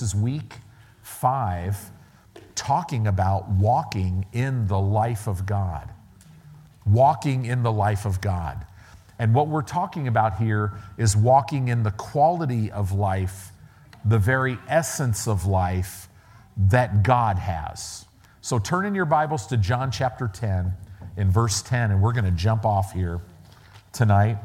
this is week five, talking about walking in the life of God. Walking in the life of God. And what we're talking about here is walking in the quality of life, the very essence of life that God has. So turn in your Bibles to John chapter 10 in verse 10, and we're going to jump off here tonight.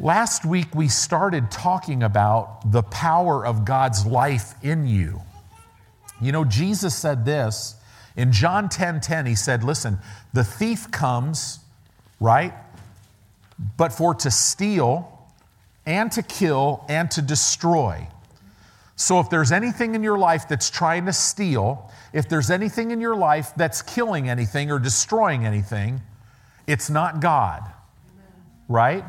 Last week, we started talking about the power of God's life in you. You know, Jesus said this in John 10 10, he said, Listen, the thief comes, right? But for to steal and to kill and to destroy. So if there's anything in your life that's trying to steal, if there's anything in your life that's killing anything or destroying anything, it's not God, right?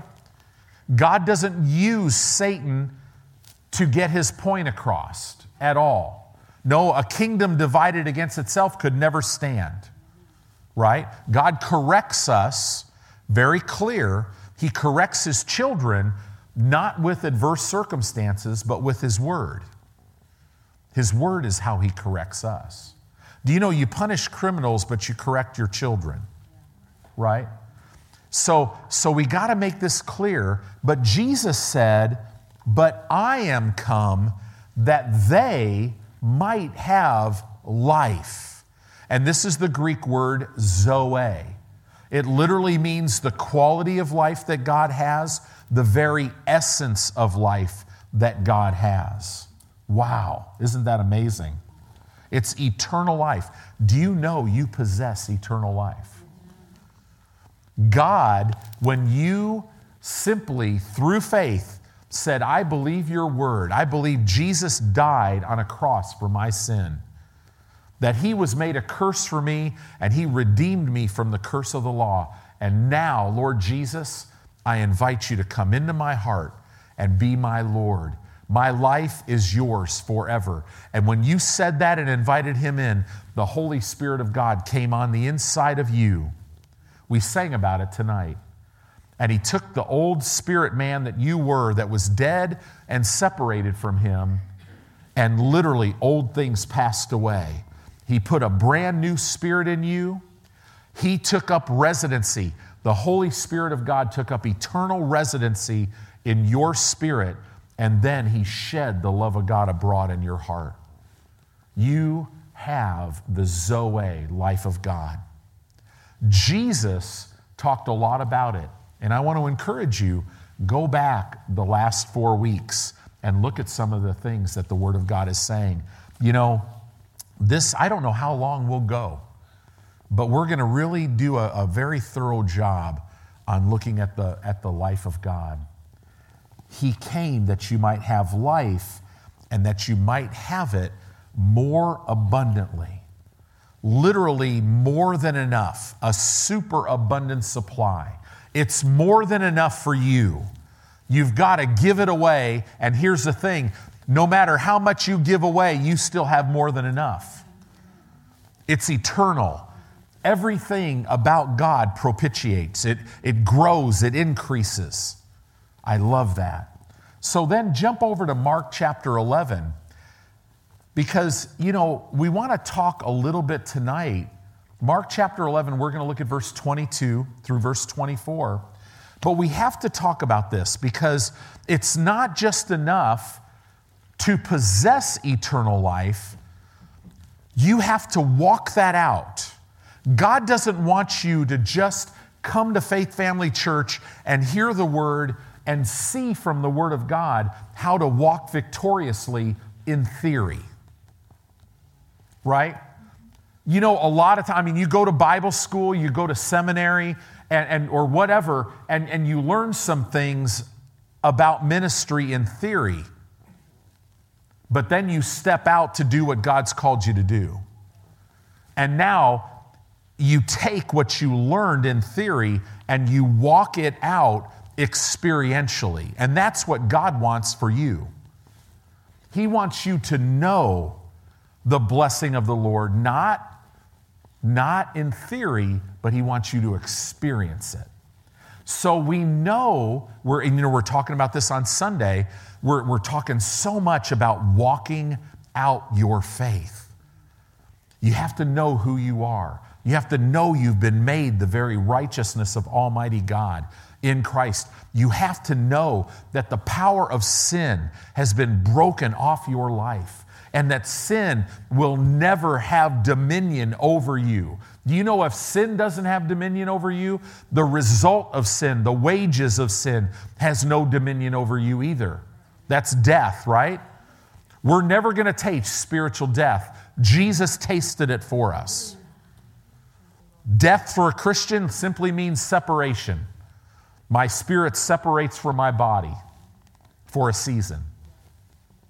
God doesn't use Satan to get his point across at all. No, a kingdom divided against itself could never stand, right? God corrects us very clear. He corrects his children not with adverse circumstances, but with his word. His word is how he corrects us. Do you know you punish criminals, but you correct your children, right? So, so we got to make this clear. But Jesus said, But I am come that they might have life. And this is the Greek word zoe. It literally means the quality of life that God has, the very essence of life that God has. Wow, isn't that amazing? It's eternal life. Do you know you possess eternal life? God, when you simply, through faith, said, I believe your word, I believe Jesus died on a cross for my sin, that he was made a curse for me, and he redeemed me from the curse of the law. And now, Lord Jesus, I invite you to come into my heart and be my Lord. My life is yours forever. And when you said that and invited him in, the Holy Spirit of God came on the inside of you we sang about it tonight. And he took the old spirit man that you were, that was dead and separated from him, and literally old things passed away. He put a brand new spirit in you. He took up residency. The Holy Spirit of God took up eternal residency in your spirit, and then He shed the love of God abroad in your heart. You have the Zoe life of God. Jesus talked a lot about it. And I want to encourage you go back the last four weeks and look at some of the things that the Word of God is saying. You know, this, I don't know how long we'll go, but we're going to really do a, a very thorough job on looking at the, at the life of God. He came that you might have life and that you might have it more abundantly literally more than enough, a super abundant supply. It's more than enough for you. You've got to give it away. And here's the thing no matter how much you give away, you still have more than enough. It's eternal. Everything about God propitiates, it, it grows, it increases. I love that. So then jump over to Mark chapter 11 because, you know, we want to talk a little bit tonight. Mark chapter 11, we're going to look at verse 22 through verse 24. But we have to talk about this because it's not just enough to possess eternal life, you have to walk that out. God doesn't want you to just come to Faith Family Church and hear the word and see from the word of God how to walk victoriously in theory right? You know, a lot of time, I mean, you go to Bible school, you go to seminary, and, and, or whatever, and, and you learn some things about ministry in theory. But then you step out to do what God's called you to do. And now you take what you learned in theory and you walk it out experientially. And that's what God wants for you. He wants you to know the blessing of the Lord, not, not in theory, but He wants you to experience it. So we know we're, you know, we're talking about this on Sunday. We're, we're talking so much about walking out your faith. You have to know who you are. You have to know you've been made the very righteousness of Almighty God in Christ. You have to know that the power of sin has been broken off your life and that sin will never have dominion over you. Do you know if sin doesn't have dominion over you, the result of sin, the wages of sin, has no dominion over you either? That's death, right? We're never going to taste spiritual death. Jesus tasted it for us. Death for a Christian simply means separation. My spirit separates from my body for a season,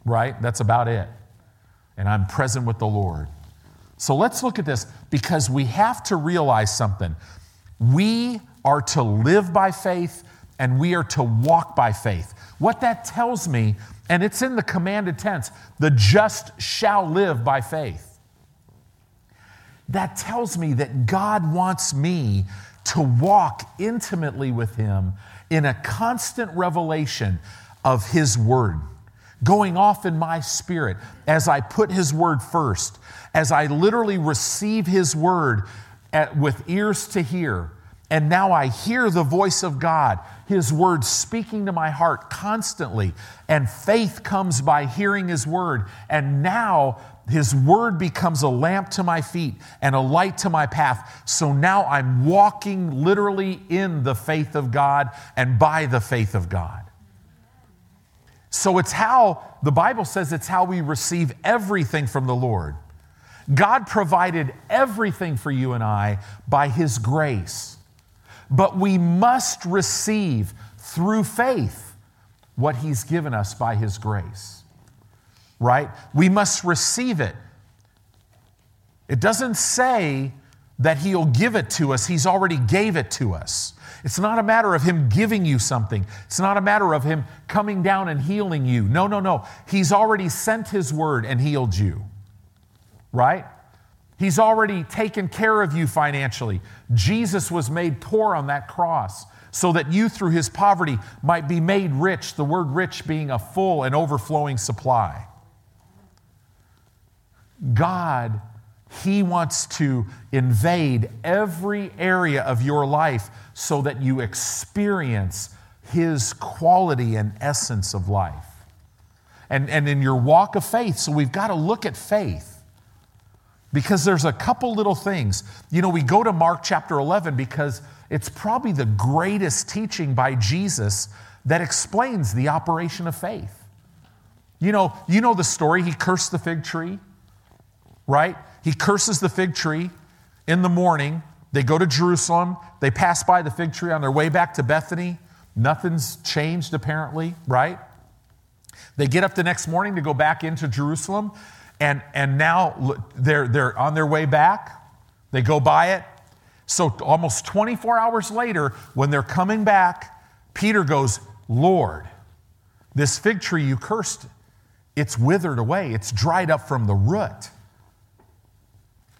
right? That's about it. And I'm present with the Lord. So let's look at this because we have to realize something. We are to live by faith and we are to walk by faith. What that tells me, and it's in the commanded tense, the just shall live by faith that tells me that God wants me to walk intimately with Him in a constant revelation of His Word, going off in my spirit as I put His Word first, as I literally receive His Word at, with ears to hear. And now I hear the voice of God, His Word speaking to my heart constantly. And faith comes by hearing His Word. And now his word becomes a lamp to my feet and a light to my path. So now I'm walking literally in the faith of God and by the faith of God. So it's how the Bible says it's how we receive everything from the Lord. God provided everything for you and I by His grace. But we must receive through faith what He's given us by His grace right? We must receive it. It doesn't say that he'll give it to us, he's already gave it to us. It's not a matter of him giving you something. It's not a matter of him coming down and healing you. No, no, no. He's already sent his word and healed you. Right? He's already taken care of you financially. Jesus was made poor on that cross so that you, through his poverty, might be made rich, the word rich being a full and overflowing supply. God, He wants to invade every area of your life so that you experience His quality and essence of life. And, and in your walk of faith, so we've got to look at faith because there's a couple little things. You know, we go to Mark chapter 11 because it's probably the greatest teaching by Jesus that explains the operation of faith. You know, you know the story. He cursed the fig tree right? He curses the fig tree in the morning. They go to Jerusalem. They pass by the fig tree on their way back to Bethany. Nothing's changed, apparently, right? They get up the next morning to go back into Jerusalem, and, and now they're, they're on their way back. They go by it. So, almost 24 hours later, when they're coming back, Peter goes, Lord, this fig tree you cursed, it's withered away, it's dried up from the root.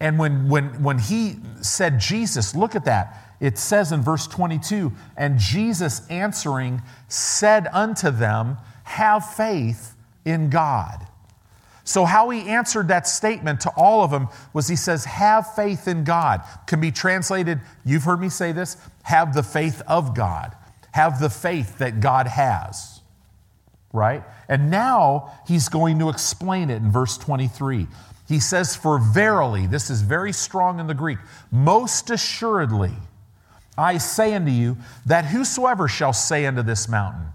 And when, when, when he said Jesus, look at that. It says in verse 22 And Jesus answering said unto them, Have faith in God. So, how he answered that statement to all of them was he says, Have faith in God. Can be translated, you've heard me say this, have the faith of God. Have the faith that God has. Right? And now he's going to explain it in verse 23. He says, For verily, this is very strong in the Greek, most assuredly, I say unto you, that whosoever shall say unto this mountain,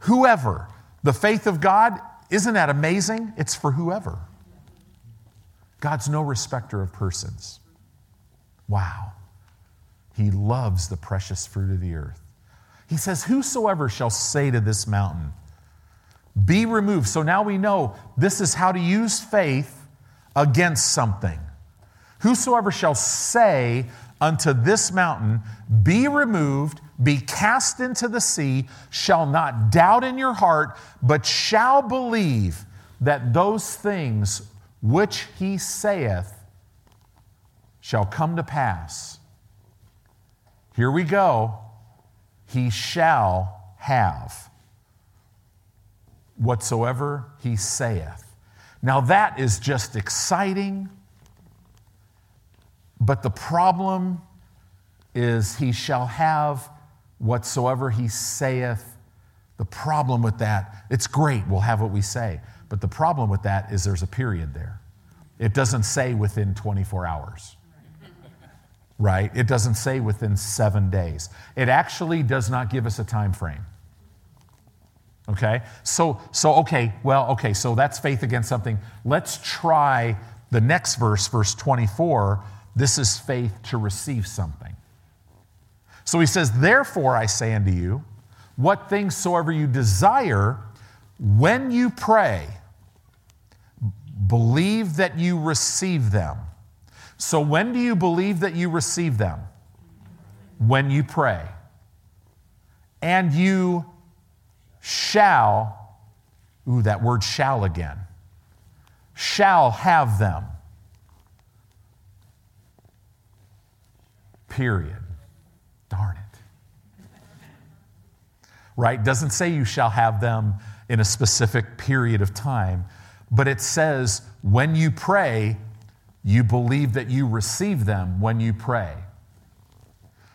whoever, the faith of God, isn't that amazing? It's for whoever. God's no respecter of persons. Wow. He loves the precious fruit of the earth. He says, Whosoever shall say to this mountain, be removed. So now we know this is how to use faith against something. Whosoever shall say unto this mountain, Be removed, be cast into the sea, shall not doubt in your heart, but shall believe that those things which he saith shall come to pass. Here we go. he shall have whatsoever he saith. Now, that is just exciting, but the problem is he shall have whatsoever he saith. The problem with that, it's great, we'll have what we say, but the problem with that is there's a period there. It doesn't say within 24 hours right? It doesn't say within seven days. It actually does not give us a time frame. Okay? So, so okay, well, okay, so that's faith against something. Let's try the next verse, verse 24. This is faith to receive something. So he says, Therefore I say unto you, what things soever you desire, when you pray, believe that you receive them so, when do you believe that you receive them? When you pray. And you shall, ooh, that word shall again, shall have them. Period. Darn it. Right? Doesn't say you shall have them in a specific period of time, but it says when you pray, you believe that you receive them when you pray.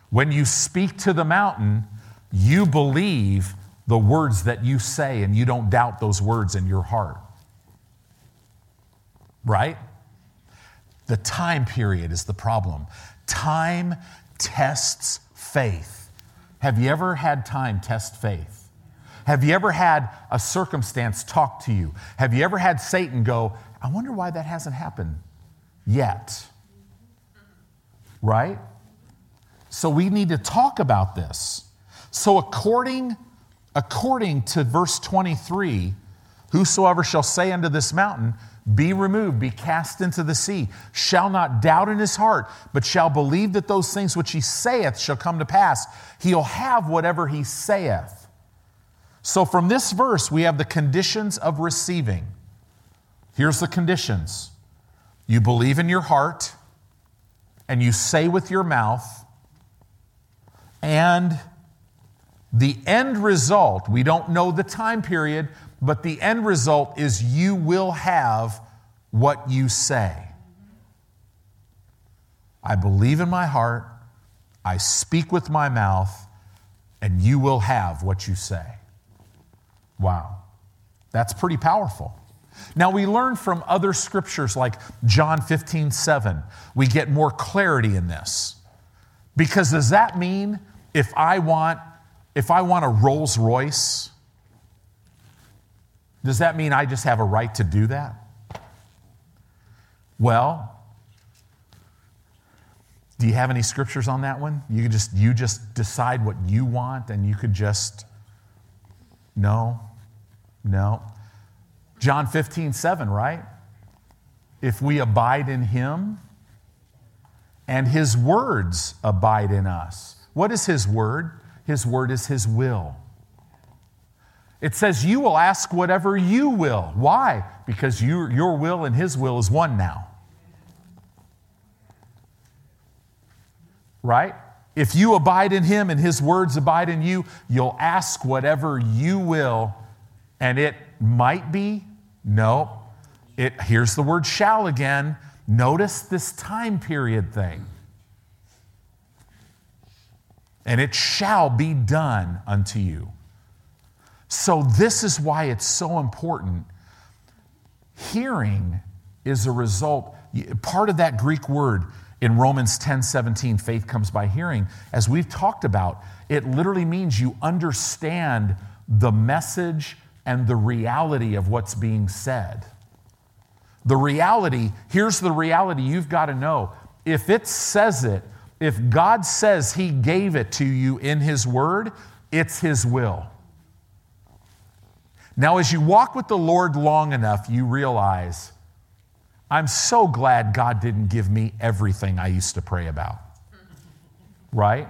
When you speak to the mountain, you believe the words that you say and you don't doubt those words in your heart. Right? The time period is the problem. Time tests faith. Have you ever had time test faith? Have you ever had a circumstance talk to you? Have you ever had Satan go, I wonder why that hasn't happened yet. Right? So we need to talk about this. So according according to verse 23, whosoever shall say unto this mountain, be removed, be cast into the sea, shall not doubt in his heart, but shall believe that those things which he saith shall come to pass, he'll have whatever he saith. So from this verse, we have the conditions of receiving. Here's the conditions you believe in your heart, and you say with your mouth, and the end result, we don't know the time period, but the end result is you will have what you say. I believe in my heart, I speak with my mouth, and you will have what you say. Wow. That's pretty powerful. Now, we learn from other scriptures like John 15, 7, we get more clarity in this. Because does that mean if I want, if I want a Rolls Royce, does that mean I just have a right to do that? Well, do you have any scriptures on that one? You just you just decide what you want and you could just no. No. John 15, 7, right? If we abide in him and his words abide in us. What is his word? His word is his will. It says, You will ask whatever you will. Why? Because you, your will and his will is one now. Right? If you abide in him and his words abide in you, you'll ask whatever you will, and it might be no. It, here's the word shall again. Notice this time period thing. And it shall be done unto you. So, this is why it's so important. Hearing is a result, part of that Greek word in Romans 10 17, faith comes by hearing. As we've talked about, it literally means you understand the message and the reality of what's being said. The reality, here's the reality you've got to know. If it says it, if God says He gave it to you in His Word, it's His will. Now, as you walk with the Lord long enough, you realize, I'm so glad God didn't give me everything I used to pray about. Right?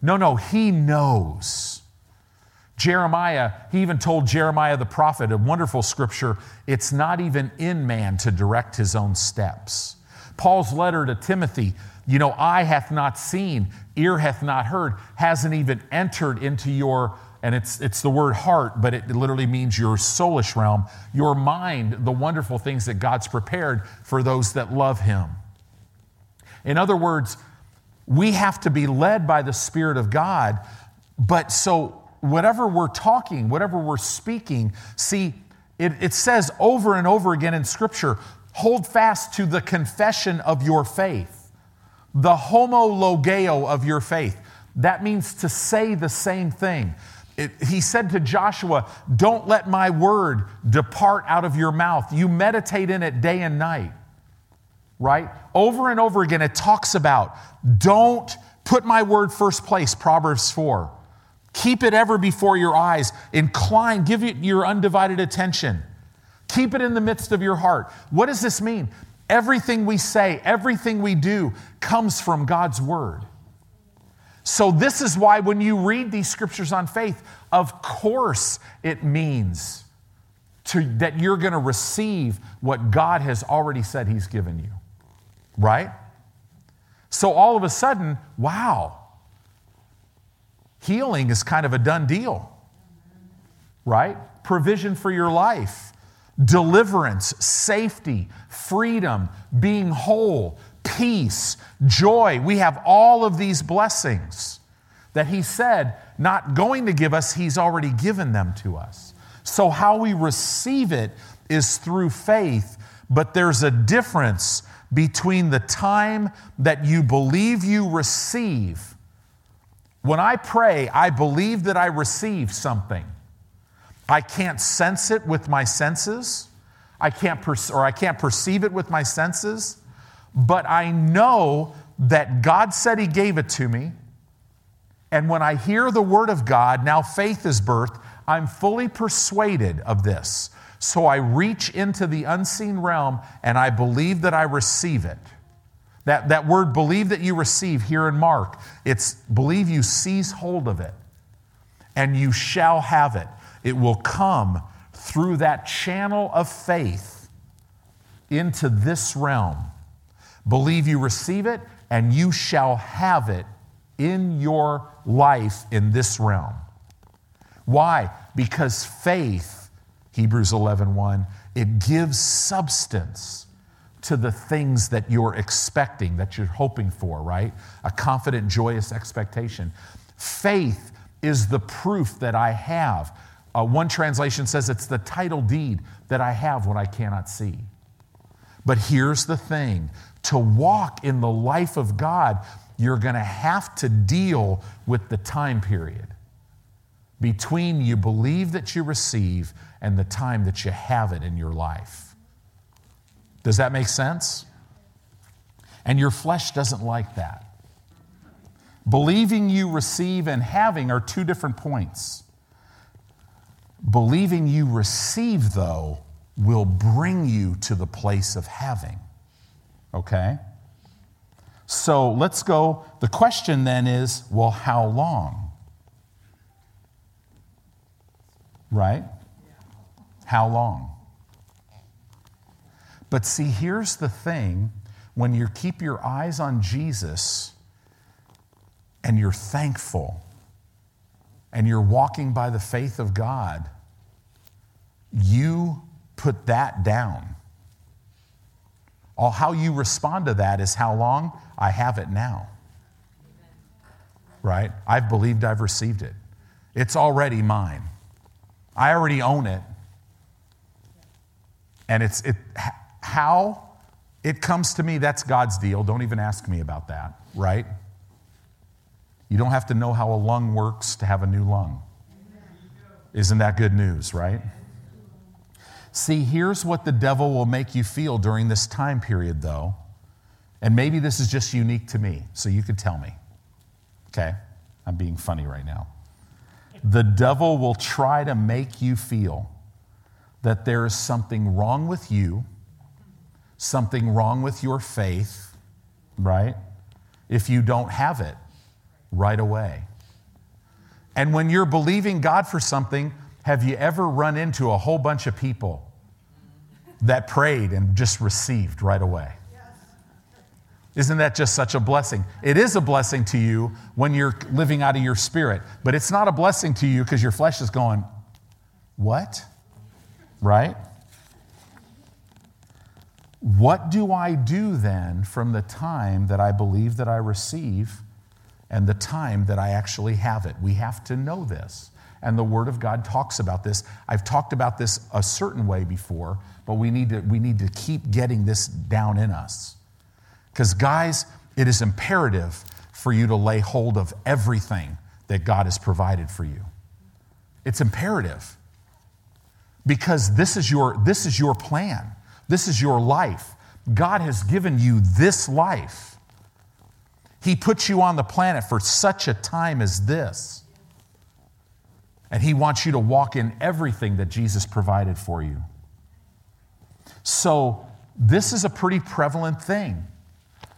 No, no, He knows. Jeremiah, he even told Jeremiah the prophet, a wonderful scripture, it's not even in man to direct his own steps. Paul's letter to Timothy, you know, eye hath not seen, ear hath not heard, hasn't even entered into your, and it's, it's the word heart, but it literally means your soulish realm, your mind, the wonderful things that God's prepared for those that love Him. In other words, we have to be led by the Spirit of God, but so whatever we're talking, whatever we're speaking, see, it, it says over and over again in Scripture hold fast to the confession of your faith, the homologeo of your faith. That means to say the same thing. It, he said to Joshua, Don't let my word depart out of your mouth. You meditate in it day and night. Right? Over and over again, it talks about don't put my word first place, Proverbs 4. Keep it ever before your eyes. Incline, give it your undivided attention. Keep it in the midst of your heart. What does this mean? Everything we say, everything we do comes from God's word. So, this is why when you read these scriptures on faith, of course it means to, that you're going to receive what God has already said He's given you. Right? So, all of a sudden, wow, healing is kind of a done deal, right? Provision for your life, deliverance, safety, freedom, being whole, peace, joy. We have all of these blessings that He said, not going to give us, He's already given them to us. So, how we receive it is through faith, but there's a difference between the time that you believe you receive when I pray, I believe that I receive something. I can't sense it with my senses. I can't per- or I can't perceive it with my senses, but I know that God said he gave it to me. And when I hear the word of God, now faith is birthed, I'm fully persuaded of this. So I reach into the unseen realm and I believe that I receive it. That, that word believe that you receive here in Mark, it's believe you seize hold of it and you shall have it. It will come through that channel of faith into this realm. Believe you receive it and you shall have it in your life in this realm. Why? Because faith, Hebrews 11 1, it gives substance to the things that you're expecting, that you're hoping for, right? A confident, joyous expectation. Faith is the proof that I have. Uh, one translation says it's the title deed that I have when I cannot see. But here's the thing to walk in the life of God, you're going to have to deal with the time period between you believe that you receive and the time that you have it in your life. Does that make sense? And your flesh doesn't like that. Believing you receive and having are two different points. Believing you receive, though, will bring you to the place of having. Okay? So let's go. The question then is well, how long? Right? How long? But see, here's the thing when you keep your eyes on Jesus and you're thankful and you're walking by the faith of God, you put that down. All how you respond to that is how long I have it now. Right? I've believed I've received it. It's already mine. I already own it. And it's it how it comes to me, that's God's deal. Don't even ask me about that, right? You don't have to know how a lung works to have a new lung. Isn't that good news, right? See, here's what the devil will make you feel during this time period, though. And maybe this is just unique to me, so you could tell me. Okay? I'm being funny right now. The devil will try to make you feel that there is something wrong with you something wrong with your faith, right? If you don't have it right away. And when you're believing God for something, have you ever run into a whole bunch of people that prayed and just received right away? Isn't that just such a blessing? It is a blessing to you when you're living out of your spirit, but it's not a blessing to you because your flesh is going, What? Right? What do I do then from the time that I believe that I receive and the time that I actually have it? We have to know this. And the Word of God talks about this. I've talked about this a certain way before, but we need to, we need to keep getting this down in us. Because, guys, it is imperative for you to lay hold of everything that God has provided for you. It's imperative. Because this is your, this is your plan, this is your life. God has given you this life. He put you on the planet for such a time as this. And He wants you to walk in everything that Jesus provided for you. So, this is a pretty prevalent thing.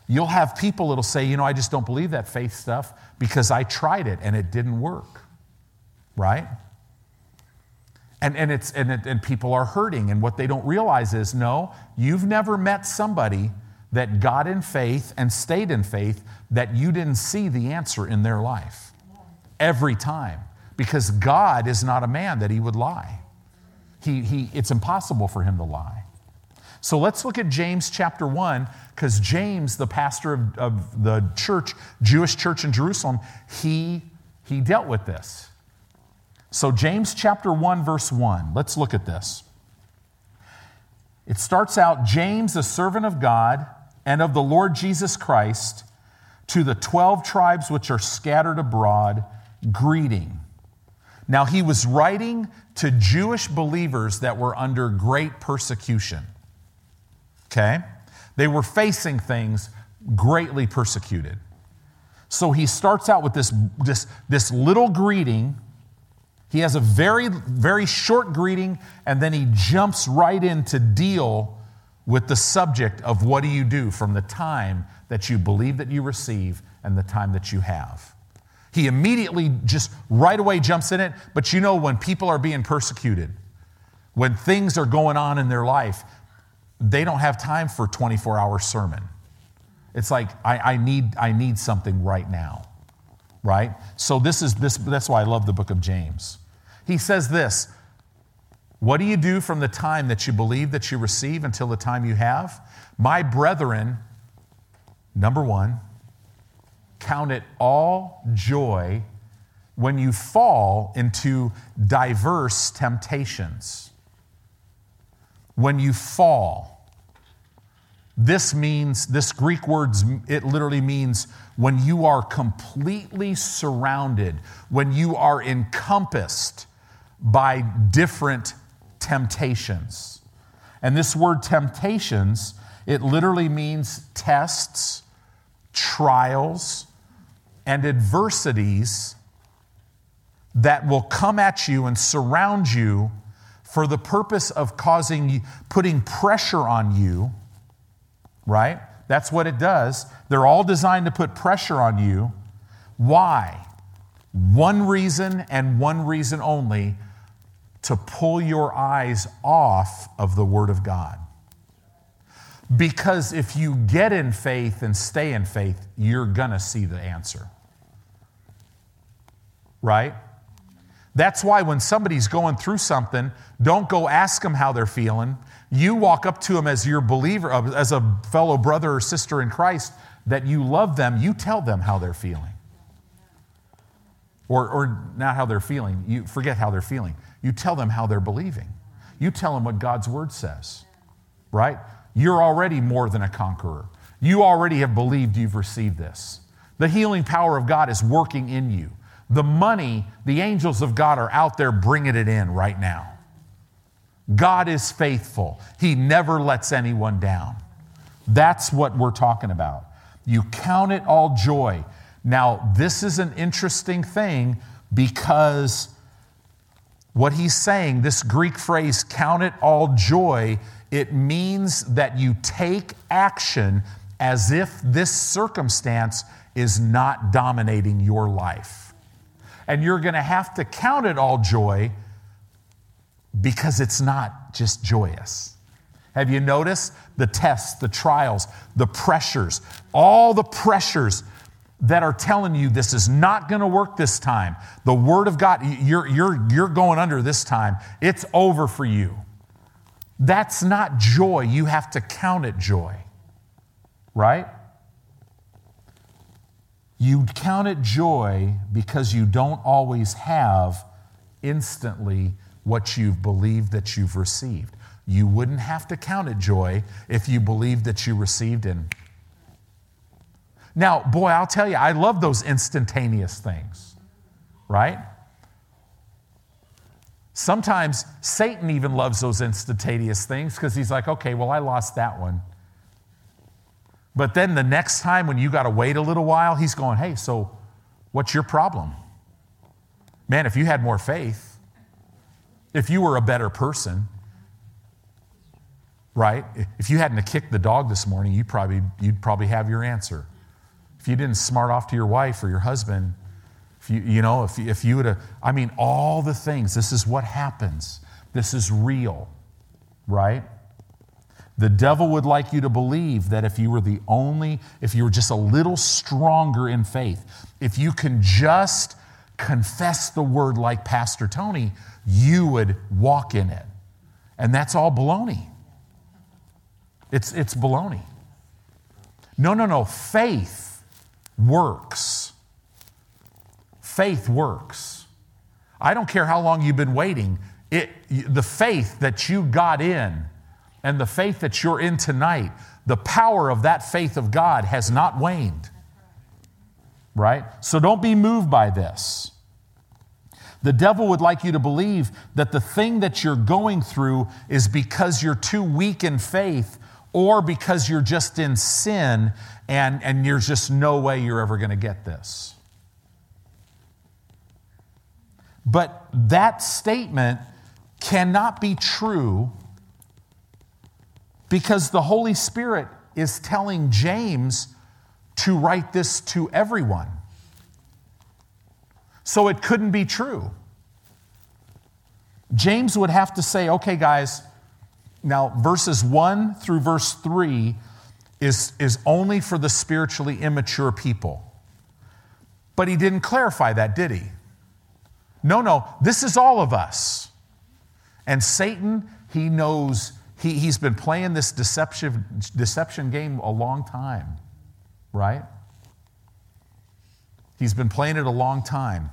You'll have people that'll say, you know, I just don't believe that faith stuff because I tried it and it didn't work. Right? And, and, it's, and, it, and people are hurting. And what they don't realize is no, you've never met somebody that got in faith and stayed in faith that you didn't see the answer in their life every time. Because God is not a man that he would lie. He, he, it's impossible for him to lie. So let's look at James chapter 1, because James, the pastor of, of, the church, Jewish church in Jerusalem, he, he dealt with this. So, James chapter 1, verse 1, let's look at this. It starts out James, a servant of God and of the Lord Jesus Christ, to the 12 tribes which are scattered abroad, greeting. Now, he was writing to Jewish believers that were under great persecution. Okay? They were facing things greatly persecuted. So he starts out with this, this, this little greeting. He has a very, very short greeting, and then he jumps right in to deal with the subject of what do you do from the time that you believe that you receive and the time that you have. He immediately just right away jumps in it, but you know, when people are being persecuted, when things are going on in their life, they don't have time for 24 hour sermon. It's like, I, I, need, I need something right now, right? So this is this, that's why I love the book of James. He says this What do you do from the time that you believe that you receive until the time you have? My brethren, number one, count it all joy when you fall into diverse temptations when you fall. This means, this Greek word, it literally means when you are completely surrounded, when you are encompassed by different temptations. And this word temptations, it literally means tests, trials, and adversities that will come at you and surround you for the purpose of causing, putting pressure on you, right? That's what it does. They're all designed to put pressure on you. Why? One reason and one reason only to pull your eyes off of the Word of God. Because if you get in faith and stay in faith, you're going to see the answer. Right? That's why when somebody's going through something, don't go ask them how they're feeling. You walk up to them as your believer, as a fellow brother or sister in Christ, that you love them. You tell them how they're feeling. Or, or not how they're feeling. You forget how they're feeling. You tell them how they're believing. You tell them what God's word says, right? You're already more than a conqueror. You already have believed you've received this. The healing power of God is working in you. The money, the angels of God are out there bringing it in right now. God is faithful, He never lets anyone down. That's what we're talking about. You count it all joy. Now, this is an interesting thing because what he's saying, this Greek phrase, count it all joy, it means that you take action as if this circumstance is not dominating your life and you're going to have to count it all joy because it's not just joyous. Have you noticed the tests, the trials, the pressures, all the pressures that are telling you this is not going to work this time? The Word of God, you're, you're, you're going under this time. It's over for you. That's not joy. You have to count it joy, right? You count it joy because you don't always have instantly what you've believed that you've received. You wouldn't have to count it joy if you believed that you received in. Now, boy, I'll tell you, I love those instantaneous things, right? Sometimes Satan even loves those instantaneous things because he's like, okay, well, I lost that one. But then the next time when you got to wait a little while, he's going, hey, so what's your problem? Man, if you had more faith, if you were a better person, right? If you hadn't kicked the dog this morning, you probably, you'd probably have your answer. If you didn't smart off to your wife or your husband, if you, you know, if, if you would have, I mean, all the things, this is what happens. This is real, right? The devil would like you to believe that if you were the only, if you were just a little stronger in faith, if you can just confess the word like Pastor Tony, you would walk in it. And that's all baloney. It's, it's baloney. No, no, no. Faith works. Faith works. I don't care how long you've been waiting. It, the faith that you got in and the faith that you're in tonight, the power of that faith of God has not waned. Right? So don't be moved by this. The devil would like you to believe that the thing that you're going through is because you're too weak in faith or because you're just in sin and, and there's just no way you're ever going to get this. But that statement cannot be true because the Holy Spirit is telling James to write this to everyone. So it couldn't be true. James would have to say, okay, guys, now verses 1 through verse 3 is, is only for the spiritually immature people. But he didn't clarify that, did he? No, no, this is all of us. And Satan, he knows he, he's been playing this deception, deception game a long time, right? He's been playing it a long time.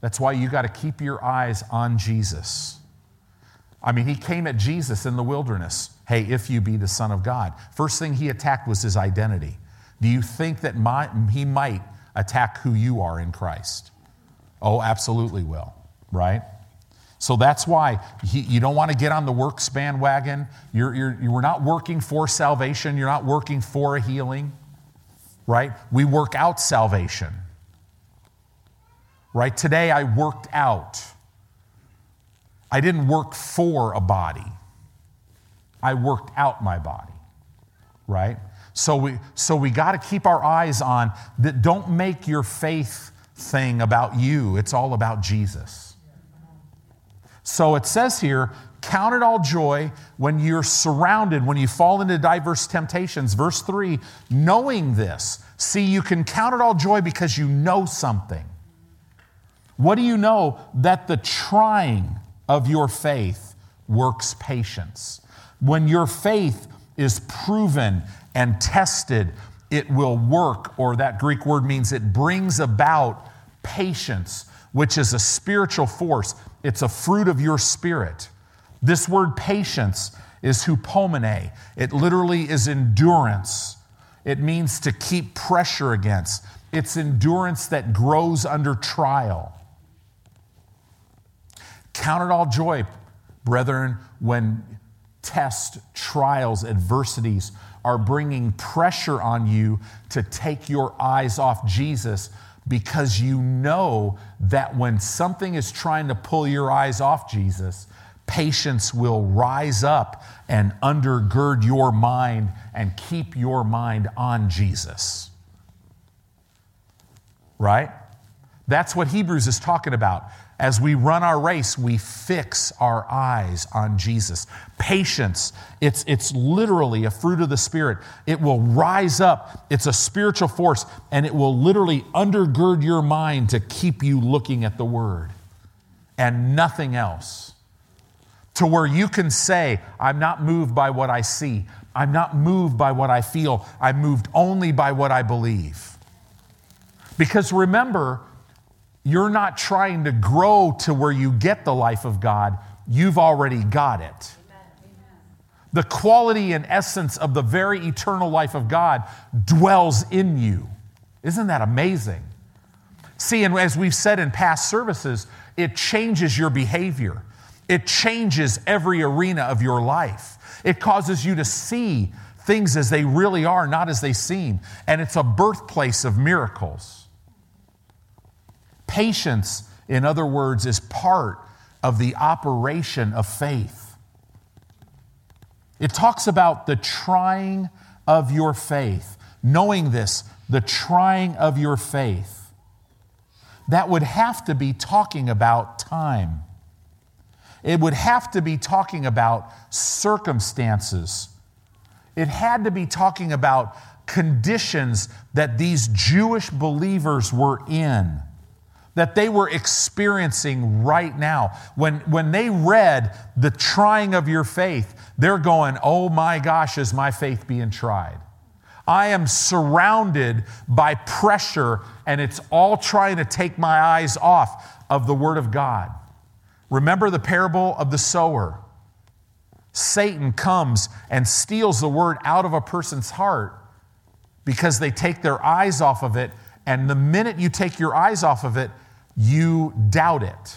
That's why you got to keep your eyes on Jesus. I mean, he came at Jesus in the wilderness. Hey, if you be the Son of God. First thing he attacked was his identity. Do you think that my, he might attack who you are in Christ? Oh, absolutely will, right? So that's why he, you don't want to get on the works bandwagon. You're, you're, you're not working for salvation, you're not working for a healing, right? We work out salvation. Right? Today I worked out. I didn't work for a body. I worked out my body. Right? So we so we got to keep our eyes on that don't make your faith thing about you. It's all about Jesus. So it says here, count it all joy when you're surrounded, when you fall into diverse temptations. Verse 3 knowing this. See, you can count it all joy because you know something. What do you know? That the trying of your faith works patience. When your faith is proven and tested, it will work, or that Greek word means it brings about patience, which is a spiritual force. It's a fruit of your spirit. This word patience is hupomene. It literally is endurance. It means to keep pressure against. It's endurance that grows under trial. Count it all joy, brethren, when tests, trials, adversities are bringing pressure on you to take your eyes off Jesus because you know that when something is trying to pull your eyes off Jesus, patience will rise up and undergird your mind and keep your mind on Jesus. Right? That's what Hebrews is talking about. As we run our race, we fix our eyes on Jesus. Patience, it's, it's literally a fruit of the Spirit. It will rise up, it's a spiritual force, and it will literally undergird your mind to keep you looking at the Word and nothing else. To where you can say, I'm not moved by what I see, I'm not moved by what I feel, I'm moved only by what I believe. Because remember, you're not trying to grow to where you get the life of God, you've already got it. The quality and essence of the very eternal life of God dwells in you. Isn't that amazing? See, and as we've said in past services, it changes your behavior. It changes every arena of your life. It causes you to see things as they really are, not as they seem. And it's a birthplace of miracles. Patience, in other words, is part of the operation of faith. It talks about the trying of your faith. Knowing this, the trying of your faith. That would have to be talking about time. It would have to be talking about circumstances. It had to be talking about conditions that these Jewish believers were in that they were experiencing right now. When, when they read the trying of your faith, they're going, Oh my gosh, is my faith being tried? I am surrounded by pressure, and it's all trying to take my eyes off of the Word of God. Remember the parable of the sower. Satan comes and steals the Word out of a person's heart because they take their eyes off of it and the minute you take your eyes off of it, you doubt it.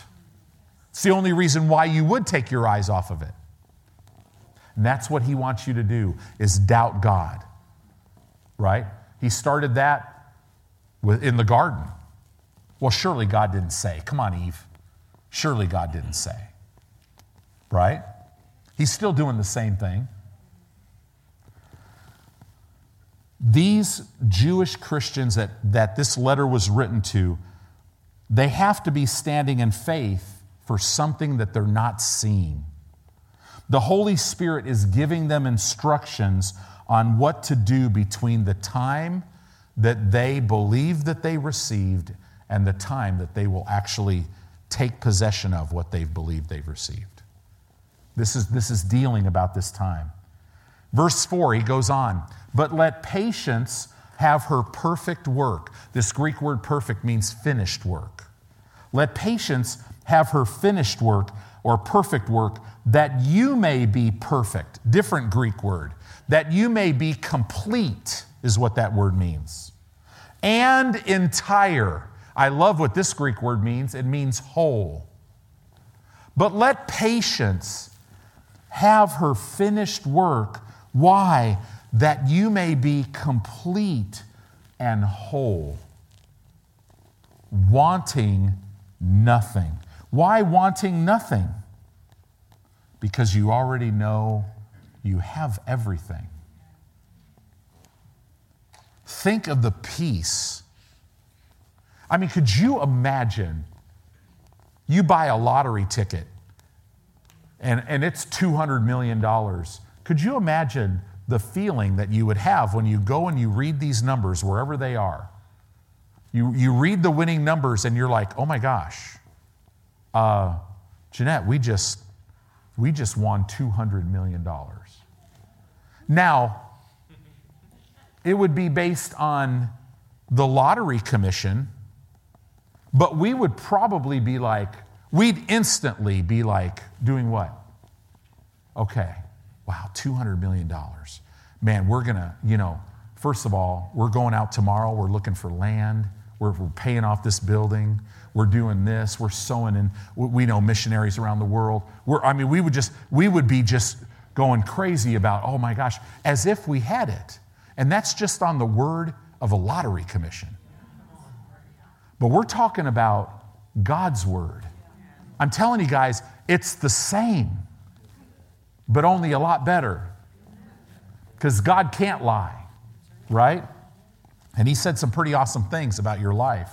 It's the only reason why you would take your eyes off of it. And that's what he wants you to do is doubt God. Right? He started that in the garden. Well, surely God didn't say. Come on, Eve. Surely God didn't say. Right? He's still doing the same thing. These Jewish Christians that, that this letter was written to, they have to be standing in faith for something that they're not seeing. The Holy Spirit is giving them instructions on what to do between the time that they believe that they received and the time that they will actually take possession of what they've believed they've received. This is, this is dealing about this time. Verse 4, he goes on, but let patience have her perfect work. This Greek word perfect means finished work. Let patience have her finished work or perfect work, that you may be perfect. Different Greek word. That you may be complete, is what that word means. And entire. I love what this Greek word means. It means whole. But let patience have her finished work why? That you may be complete and whole, wanting nothing. Why wanting nothing? Because you already know you have everything. Think of the peace. I mean, could you imagine you buy a lottery ticket and, and it's $200 million? Could you imagine the feeling that you would have when you go and you read these numbers wherever they are? You, you read the winning numbers and you're like, oh my gosh, uh, Jeanette, we just, we just won $200 million. Now, it would be based on the lottery commission, but we would probably be like, we'd instantly be like, doing what? Okay, Wow, $200 million. Man, we're going to, you know, first of all, we're going out tomorrow. We're looking for land. We're, we're paying off this building. We're doing this. We're sowing in, we know missionaries around the world. We're, I mean, we would just, we would be just going crazy about, oh my gosh, as if we had it. And that's just on the word of a lottery commission. But we're talking about God's word. I'm telling you guys, it's the same but only a lot better. Because God can't lie, right? And He said some pretty awesome things about your life.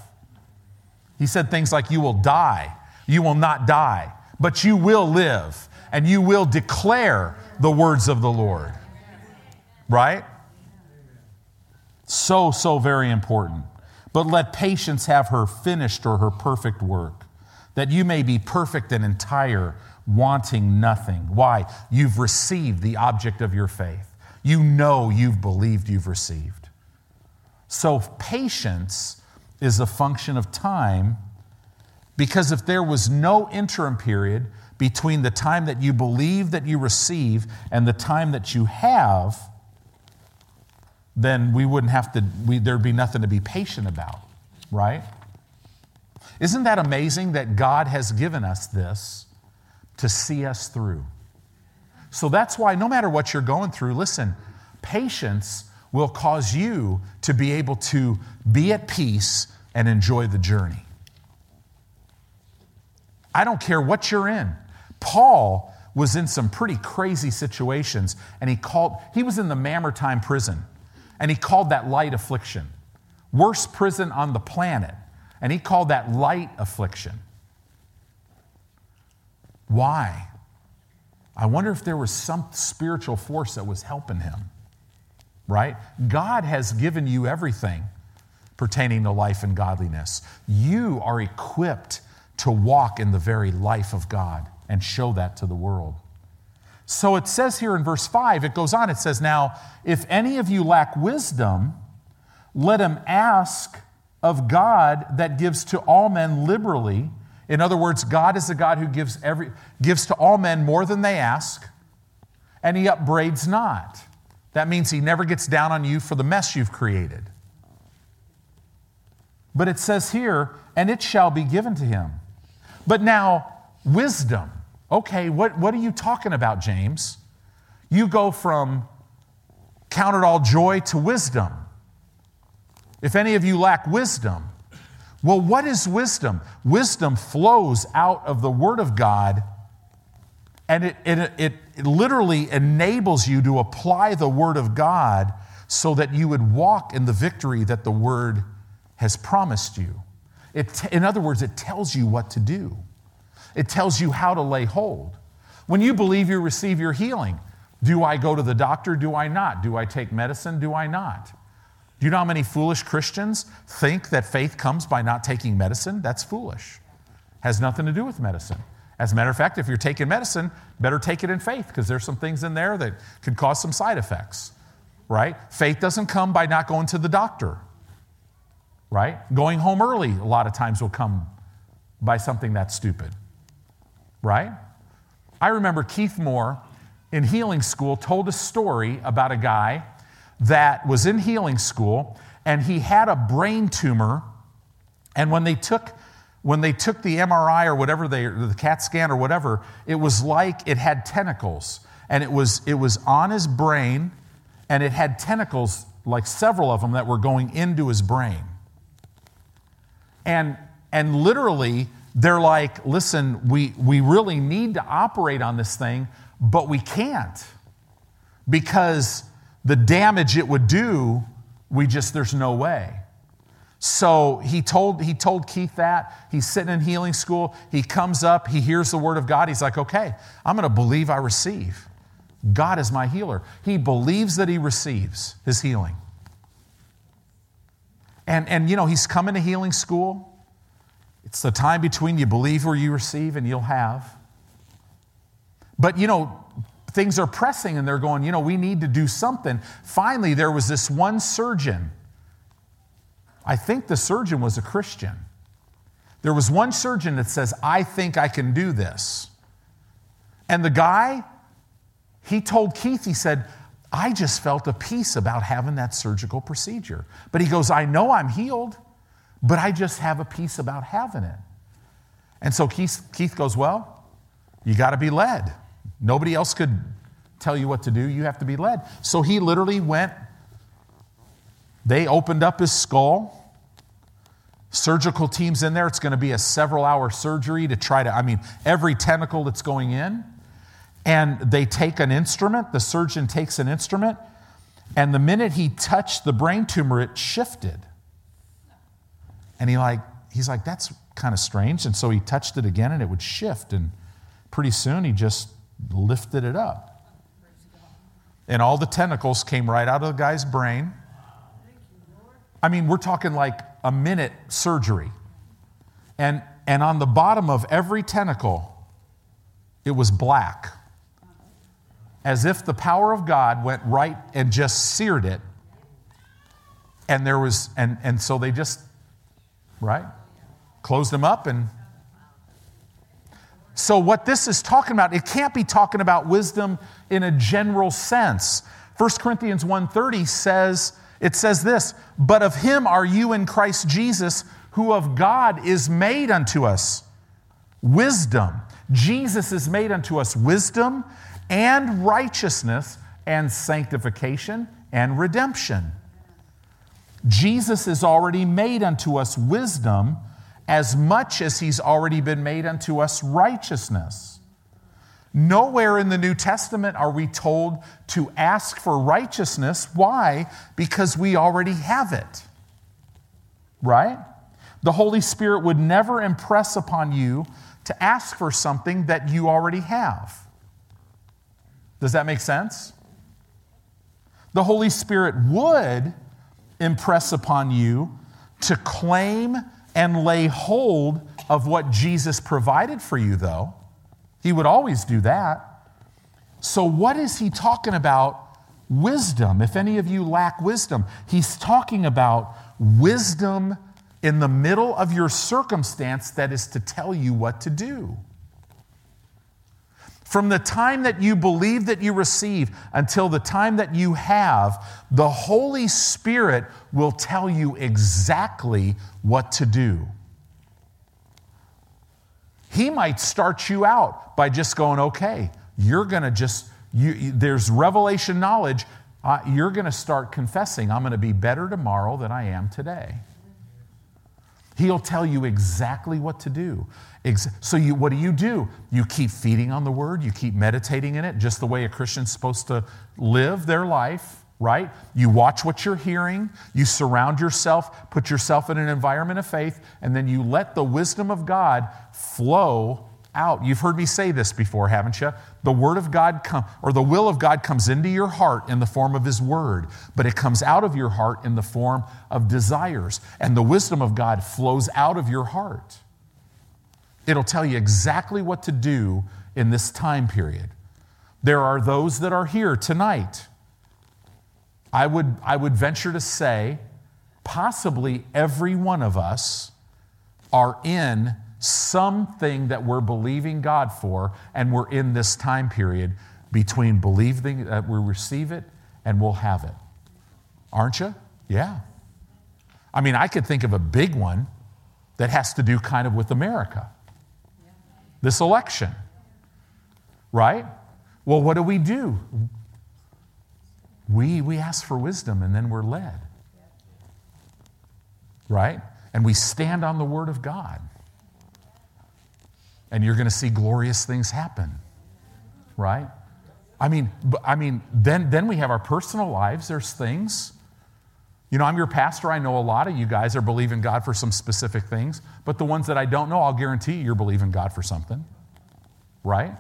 He said things like, You will die. You will not die, but you will live and you will declare the words of the Lord. Right? So, so very important. But let patience have her finished or her perfect work, that you may be perfect and entire, wanting nothing. Why? You've received the object of your faith. You know you've believed you've received. So, patience is a function of time because if there was no interim period between the time that you believe that you receive and the time that you have, then we wouldn't have to, we, there'd be nothing to be patient about, right? Isn't that amazing that God has given us this to see us through? So that's why, no matter what you're going through, listen, patience will cause you to be able to be at peace and enjoy the journey. I don't care what you're in. Paul was in some pretty crazy situations, and he called, he was in the Mamertine prison, and he called that light affliction. Worst prison on the planet, and he called that light affliction. Why? I wonder if there was some spiritual force that was helping him, right? God has given you everything pertaining to life and godliness. You are equipped to walk in the very life of God and show that to the world. So it says here in verse 5, it goes on, it says, Now, if any of you lack wisdom, let him ask of God that gives to all men liberally. In other words, God is a God who gives, every, gives to all men more than they ask, and he upbraids not. That means he never gets down on you for the mess you've created. But it says here, and it shall be given to him. But now, wisdom. Okay, what, what are you talking about, James? You go from count it all joy to wisdom. If any of you lack wisdom, well, what is wisdom? Wisdom flows out of the Word of God, and it, it, it, literally enables you to apply the Word of God so that you would walk in the victory that the Word has promised you. It, in other words, it tells you what to do. It tells you how to lay hold. When you believe you receive your healing, do I go to the doctor? Do I not? Do I take medicine? Do I not? Do you know how many foolish Christians think that faith comes by not taking medicine? That's foolish. Has nothing to do with medicine. As a matter of fact, if you're taking medicine, better take it in faith because there's some things in there that could cause some side effects, right? Faith doesn't come by not going to the doctor, right? Going home early a lot of times will come by something that's stupid right? I remember Keith Moore in healing school told a story about a guy that was in healing school and he had a brain tumor and when they took when they took the MRI or whatever they the CAT scan or whatever it was like it had tentacles and it was it was on his brain and it had tentacles like several of them that were going into his brain. And and literally they're like, listen, we, we really need to operate on this thing, but we can't because the damage it would do, we just, there's no way. So he told, he told Keith that. He's sitting in healing school. He comes up, he hears the word of God. He's like, okay, I'm going to believe I receive. God is my healer. He believes that he receives his healing. And, and you know, he's coming to healing school. It's the time between you believe or you receive and you'll have. But you know, things are pressing and they're going, you know, we need to do something. Finally, there was this one surgeon. I think the surgeon was a Christian. There was one surgeon that says, I think I can do this. And the guy, he told Keith, he said, I just felt a peace about having that surgical procedure. But he goes, I know I'm healed but I just have a peace about having it. And so Keith, Keith goes, Well, you got to be led. Nobody else could tell you what to do. You have to be led. So he literally went, they opened up his skull. Surgical team's in there. It's going to be a several hour surgery to try to, I mean, every tentacle that's going in. And they take an instrument, the surgeon takes an instrument, and the minute he touched the brain tumor, it shifted. And he like, he's like, that's, kind of strange. And so he touched it again and it would shift. And pretty soon he just lifted it up. And all the tentacles came right out of the guy's brain. I mean, we're talking like a minute surgery. And, and on the bottom of every tentacle, it was black. As if the power of God went right and just seared it. And there was, and, and so they just, right? Closed them up and so, what this is talking about, it can't be talking about wisdom in a general sense. 1 Corinthians 1:30 says, it says this, but of him are you in Christ Jesus, who of God is made unto us wisdom. Jesus is made unto us wisdom and righteousness and sanctification and redemption. Jesus is already made unto us wisdom as much as he's already been made unto us righteousness. Nowhere in the New Testament are we told to ask for righteousness. Why? Because we already have it. Right? The Holy Spirit would never impress upon you to ask for something that you already have. Does that make sense? The Holy Spirit would impress upon you to claim and lay hold of what Jesus provided for you, though. He would always do that. So, what is he talking about? Wisdom. If any of you lack wisdom, he's talking about wisdom in the middle of your circumstance that is to tell you what to do. From the time that you believe that you receive until the time that you have, the Holy Spirit will tell you exactly what to do. He might start you out by just going, okay, you're going to just, you, there's revelation knowledge. Uh, you're going to start confessing, I'm going to be better tomorrow than I am today. He'll tell you exactly what to do. So, you, what do you do? You keep feeding on the word, you keep meditating in it, just the way a Christian's supposed to live their life, right? You watch what you're hearing, you surround yourself, put yourself in an environment of faith, and then you let the wisdom of God flow out. You've heard me say this before, haven't you? The word of God come or the will of God comes into your heart in the form of his word, but it comes out of your heart in the form of desires, and the wisdom of God flows out of your heart. It'll tell you exactly what to do in this time period. There are those that are here tonight. I would, I would venture to say, possibly every one of us are in something that we're believing God for, and we're in this time period between believing that we receive it and we'll have it. Aren't you? Yeah. I mean, I could think of a big one that has to do kind of with America this election. Right? Well, what do we do? We, we ask for wisdom and then we're led. Right? And we stand on the Word of God. And you're going to see glorious things happen. Right? I mean, I mean, then, then we have our personal lives. There's things you know, I'm your pastor. I know a lot of you guys are believing God for some specific things, but the ones that I don't know, I'll guarantee you, you're believing God for something. Right?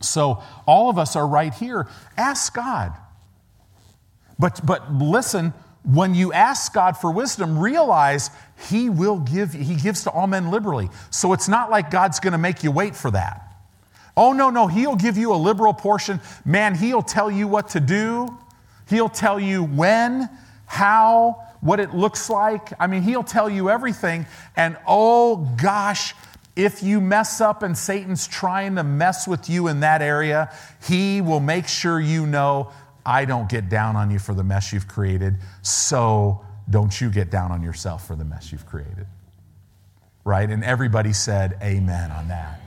So all of us are right here. Ask God. But, but listen, when you ask God for wisdom, realize He will give, He gives to all men liberally. So it's not like God's going to make you wait for that. Oh, no, no, He'll give you a liberal portion. Man, He'll tell you what to do, He'll tell you when, how, what it looks like. I mean, he'll tell you everything. And oh gosh, if you mess up and Satan's trying to mess with you in that area, he will make sure you know, I don't get down on you for the mess you've created. So don't you get down on yourself for the mess you've created. Right? And everybody said, Amen on that.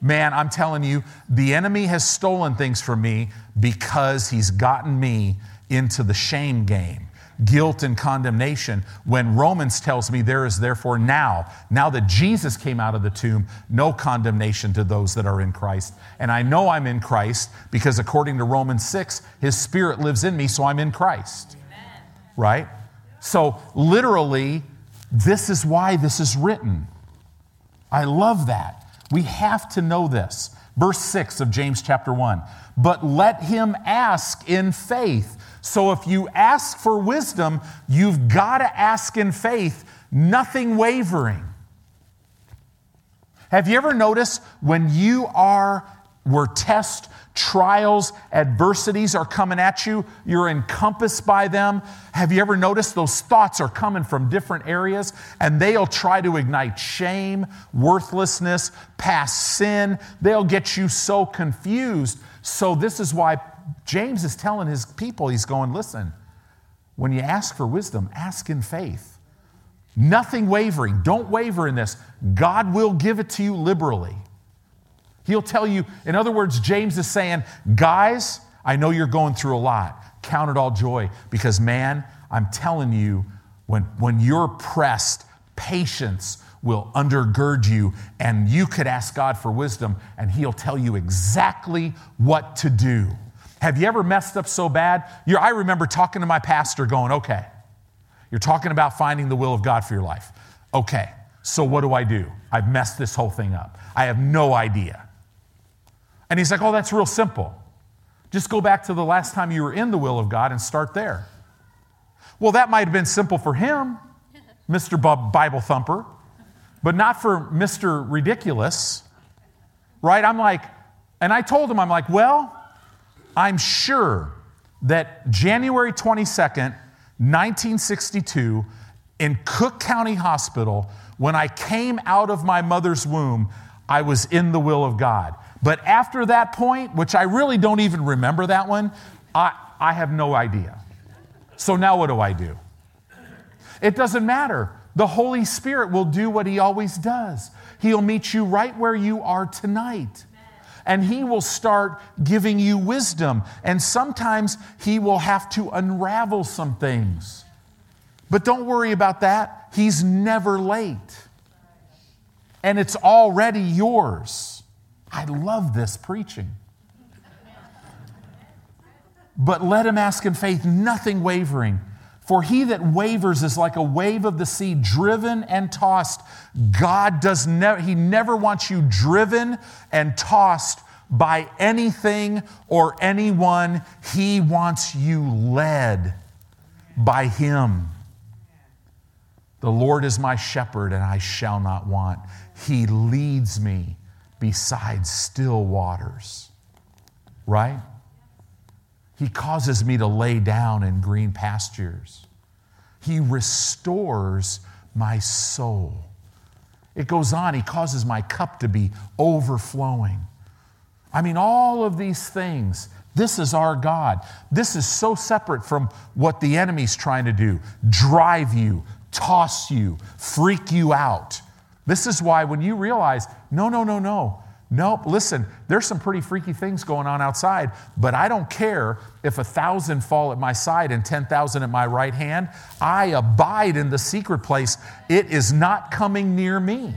Man, I'm telling you, the enemy has stolen things from me because he's gotten me into the shame game guilt and condemnation when Romans tells me there is therefore now, now that Jesus came out of the tomb, no condemnation to those that are in Christ. And I know I'm in Christ because according to Romans 6, his spirit lives in me, so I'm in Christ. Amen. Right? So literally, this is why this is written. I love that. We have to know this. Verse 6 of James chapter 1. But let him ask in faith. So if you ask for wisdom, you've got to ask in faith, nothing wavering. Have you ever noticed when you are, were test, trials, adversities are coming at you, you're encompassed by them? Have you ever noticed those thoughts are coming from different areas and they'll try to ignite shame, worthlessness, past sin? They'll get you so confused. So, this is why James is telling his people, he's going, listen, when you ask for wisdom, ask in faith. Nothing wavering. Don't waver in this. God will give it to you liberally. He'll tell you, in other words, James is saying, guys, I know you're going through a lot. Count it all joy because, man, I'm telling you, when, when you're pressed, patience will undergird you, and you could ask God for wisdom, and He'll tell you exactly what to do. Have you ever messed up so bad? You're, I remember talking to my pastor going, okay, you're talking about finding the will of God for your life. Okay, so what do I do? I've messed this whole thing up. I have no idea. And he's like, oh, that's real simple. Just go back to the last time you were in the will of God and start there. Well, that might have been simple for him, Mr. Bible Thumper, but not for Mr. Ridiculous, right? I'm like, and I told him, I'm like, well, I'm sure that January 22nd, 1962, in Cook County Hospital, when I came out of my mother's womb, I was in the will of God. But after that point, which I really don't even remember that one, I, I have no idea. So now what do I do? It doesn't matter. The Holy Spirit will do what He always does. He'll meet you right where you are tonight and He will start giving you wisdom. And sometimes He will have to unravel some things. But don't worry about that. He's never late. And it's already yours. I love this preaching. But let him ask in faith, nothing wavering. For he that wavers is like a wave of the sea, driven and tossed. God does never, he never wants you driven and tossed by anything or anyone. He wants you led by him. The Lord is my shepherd, and I shall not want. He leads me beside still waters. Right? He causes me to lay down in green pastures. He restores my soul. It goes on, He causes my cup to be overflowing. I mean, all of these things. This is our God. This is so separate from what the enemy's trying to do drive you, toss you, freak you out. This is why when you realize, no, no, no, no, Nope, listen, there's some pretty freaky things going on outside, but I don't care if a thousand fall at my side and 10,000 at my right hand. I abide in the secret place. It is not coming near me.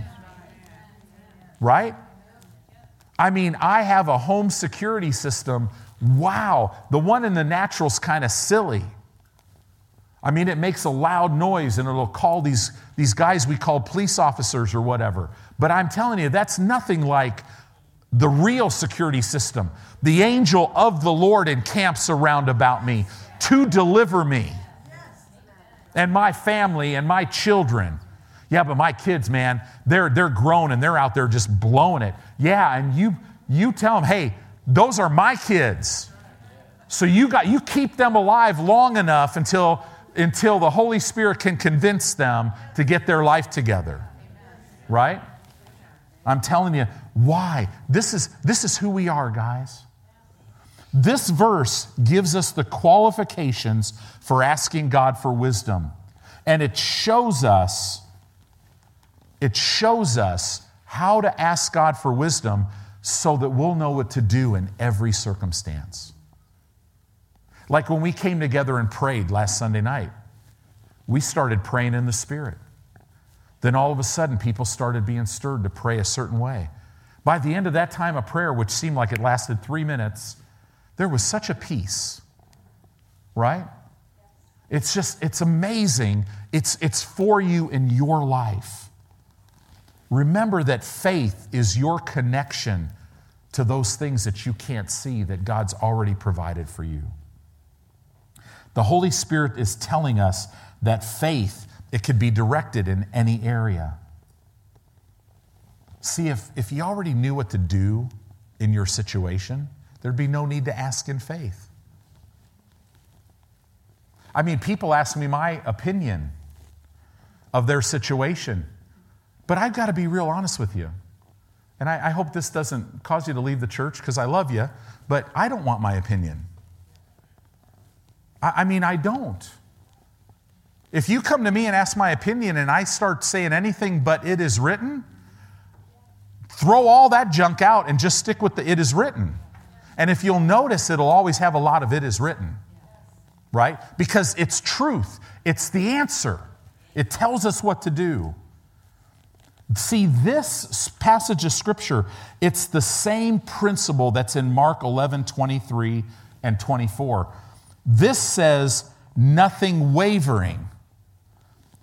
Right? I mean, I have a home security system. Wow, the one in the natural's kind of silly. I mean, it makes a loud noise and it'll call these, these guys we call police officers or whatever. But I'm telling you, that's nothing like the real security system. The angel of the Lord encamps around about me to deliver me and my family and my children. Yeah, but my kids, man, they're, they're grown and they're out there just blowing it. Yeah, and you, you tell them, hey, those are my kids. So you got you keep them alive long enough until until the Holy Spirit can convince them to get their life together. Right? I'm telling you, why? This is, this is who we are, guys. This verse gives us the qualifications for asking God for wisdom. And it shows us, it shows us how to ask God for wisdom so that we'll know what to do in every circumstance. Like when we came together and prayed last Sunday night, we started praying in the Spirit. Then all of a sudden, people started being stirred to pray a certain way. By the end of that time of prayer, which seemed like it lasted three minutes, there was such a peace, right? It's just, it's amazing. It's, it's for you in your life. remember that faith is your connection to those things that you can't see that God's already provided for you. The Holy Spirit is telling us that faith, it could be directed in any area. See, if, if you already knew what to do in your situation, there'd be no need to ask in faith. I mean, people ask me my opinion of their situation, but I've got to be real honest with you. And I, I hope this doesn't cause you to leave the church because I love you, but I don't want my opinion. I, I mean, I don't. If you come to me and ask my opinion and I start saying anything but it is written, throw all that junk out and just stick with the it is written. And if you'll notice, it'll always have a lot of it is written, right? Because it's truth, it's the answer, it tells us what to do. See, this passage of scripture, it's the same principle that's in Mark 11 23 and 24. This says, nothing wavering.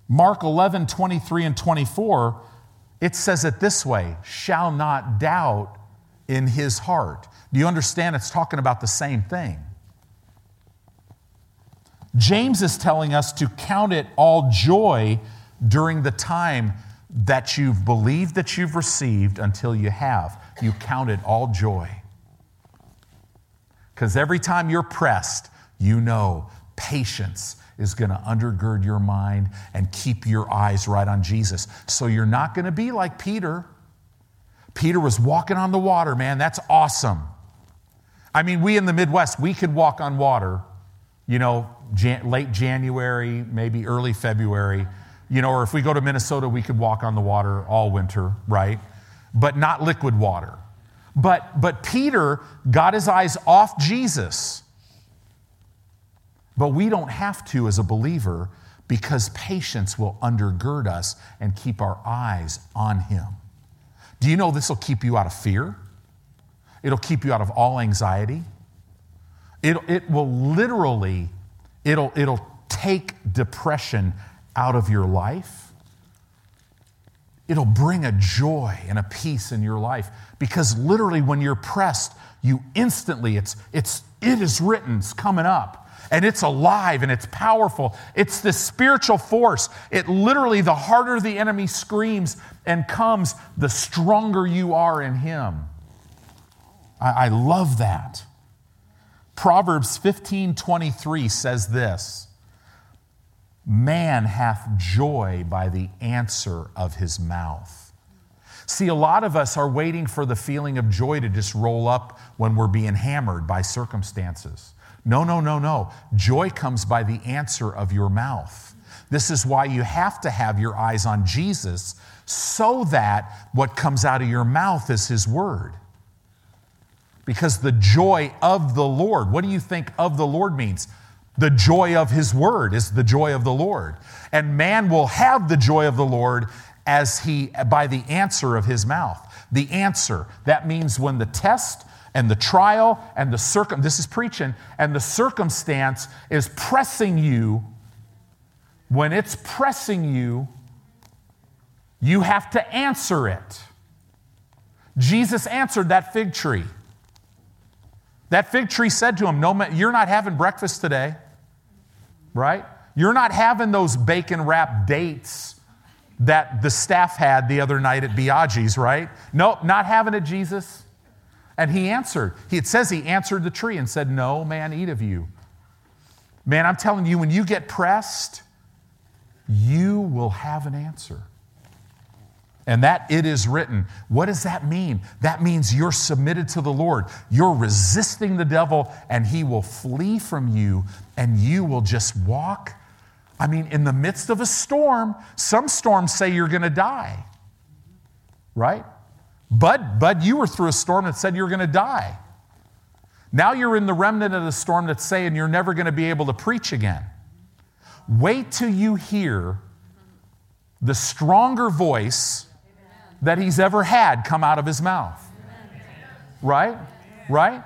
Mark 11 23 and 24, it says it this way shall not doubt in his heart. Do you understand? It's talking about the same thing. James is telling us to count it all joy during the time that you've believed that you've received until you have. You count it all joy. Because every time you're pressed, you know patience is going to undergird your mind and keep your eyes right on Jesus. So you're not going to be like Peter. Peter was walking on the water, man. That's awesome. I mean, we in the Midwest, we could walk on water, you know, Jan- late January, maybe early February you know, or if we go to Minnesota, we could walk on the water all winter, right? But not liquid water. But, but Peter got his eyes off Jesus. But we don't have to as a believer because patience will undergird us and keep our eyes on him. Do you know this will keep you out of fear? It'll keep you out of all anxiety. It, it will literally, it'll, it'll take depression out of your life, it'll bring a joy and a peace in your life because literally when you're pressed, you instantly, it's, it's, it is written, it's coming up and it's alive and it's powerful. It's the spiritual force. It literally, the harder the enemy screams and comes, the stronger you are in him. I, I love that. Proverbs 15 23 says this Man hath joy by the answer of his mouth. See, a lot of us are waiting for the feeling of joy to just roll up when we're being hammered by circumstances. No, no, no, no. Joy comes by the answer of your mouth. This is why you have to have your eyes on Jesus so that what comes out of your mouth is his word. Because the joy of the Lord, what do you think of the Lord means? The joy of his word is the joy of the Lord. And man will have the joy of the Lord as he by the answer of his mouth. The answer, that means when the test and the trial and the circum this is preaching and the circumstance is pressing you when it's pressing you you have to answer it. Jesus answered that fig tree. That fig tree said to him, no, You're not having breakfast today, right? You're not having those bacon wrapped dates that the staff had the other night at Biaggi's, right? Nope, not having it, Jesus. And he answered. It says he answered the tree and said, No, man, eat of you. Man, I'm telling you, when you get pressed, you will have an answer and that it is written. What does that mean? That means you're submitted to the Lord. You're resisting the devil, and he will flee from you, and you will just walk. I mean, in the midst of a storm, some storms say you're going to die, right? But, but you were through a storm that said you're going to die. Now you're in the remnant of the storm that's saying you're never going to be able to preach again. Wait till you hear the stronger voice that he's ever had come out of his mouth. Right? Right?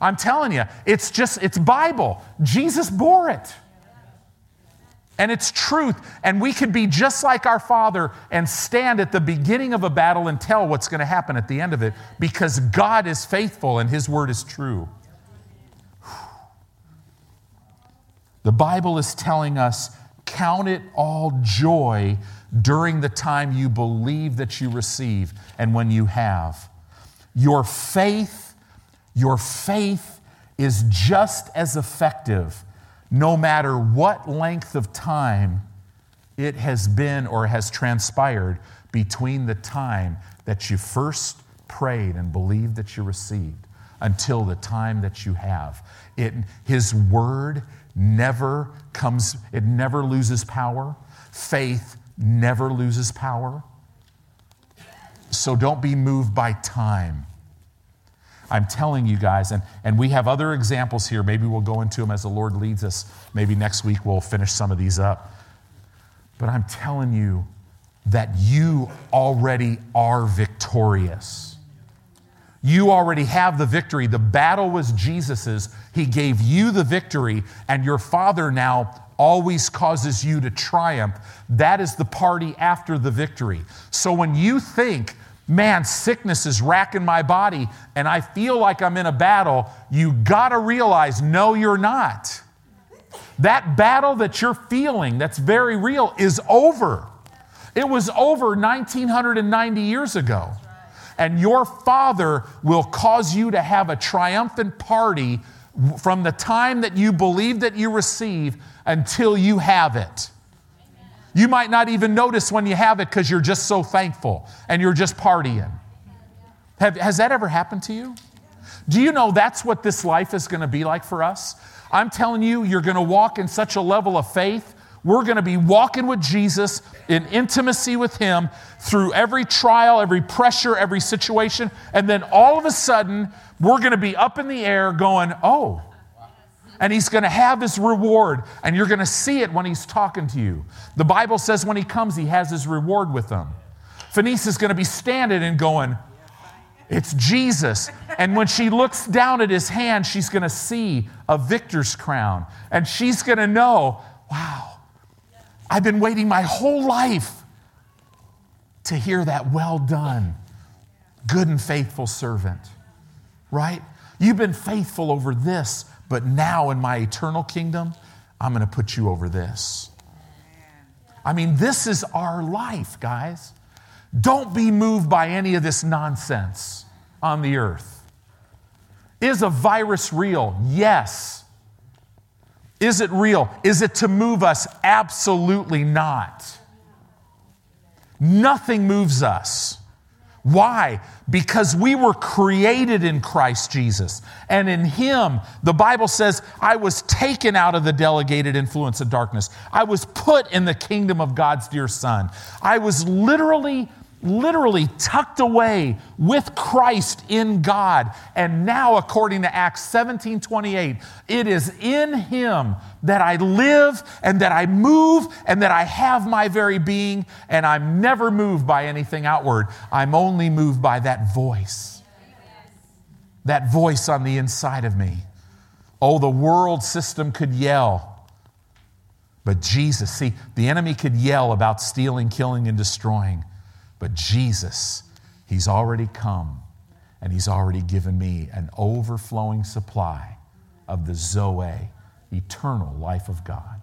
I'm telling you, it's just, it's Bible. Jesus bore it. And it's truth. And we could be just like our Father and stand at the beginning of a battle and tell what's going to happen at the end of it because God is faithful and His word is true. The Bible is telling us count it all joy during the time you believe that you receive and when you have. Your faith, your faith is just as effective no matter what length of time it has been or has transpired between the time that you first prayed and believed that you received until the time that you have. It, his word never comes, it never loses power. Faith never loses power. So don't be moved by time. I'm telling you guys, and, and we have other examples here. Maybe we'll go into them as the Lord leads us. Maybe next week we'll finish some of these up. But I'm telling you that you already are victorious. You already have the victory. The battle was Jesus's. He gave you the victory, and your Father now always causes you to triumph. That is the party after the victory. So when you think man, sickness is racking my body and I feel like I'm in a battle, you got to realize no, you're not. That battle that you're feeling, that's very real, is over. It was over 1990 years ago. And your Father will cause you to have a triumphant party from the time that you believe that you receive until you have it. You might not even notice when you have it because you're just so thankful and you're just partying. Have, has that ever happened to you? Do you know that's what this life is going to be like for us? I'm telling you, you're going to walk in such a level of faith. We're going to be walking with Jesus in intimacy with Him through every trial, every pressure, every situation. And then all of a sudden, we're going to be up in the air going, Oh, and he's going to have his reward, and you're going to see it when he's talking to you. The Bible says when he comes, he has his reward with him. Fenice is going to be standing and going, It's Jesus. And when she looks down at his hand, she's going to see a victor's crown. And she's going to know, wow, I've been waiting my whole life to hear that well done, good and faithful servant, right? You've been faithful over this. But now in my eternal kingdom, I'm going to put you over this. I mean, this is our life, guys. Don't be moved by any of this nonsense on the earth. Is a virus real? Yes. Is it real? Is it to move us? Absolutely not. Nothing moves us. Why? Because we were created in Christ Jesus. And in Him, the Bible says, I was taken out of the delegated influence of darkness. I was put in the kingdom of God's dear Son. I was literally literally tucked away with Christ in God. And now, according to Acts 17 28, it is in Him that I live and that I move and that I have my very being, and I'm never moved by anything outward. I'm only moved by that voice. That voice on the inside of me. Oh, the world system could yell. But Jesus, see, the enemy could yell about stealing, killing, and destroying. But Jesus, He's already come and He's already given me an overflowing supply of the Zoe, eternal life of God.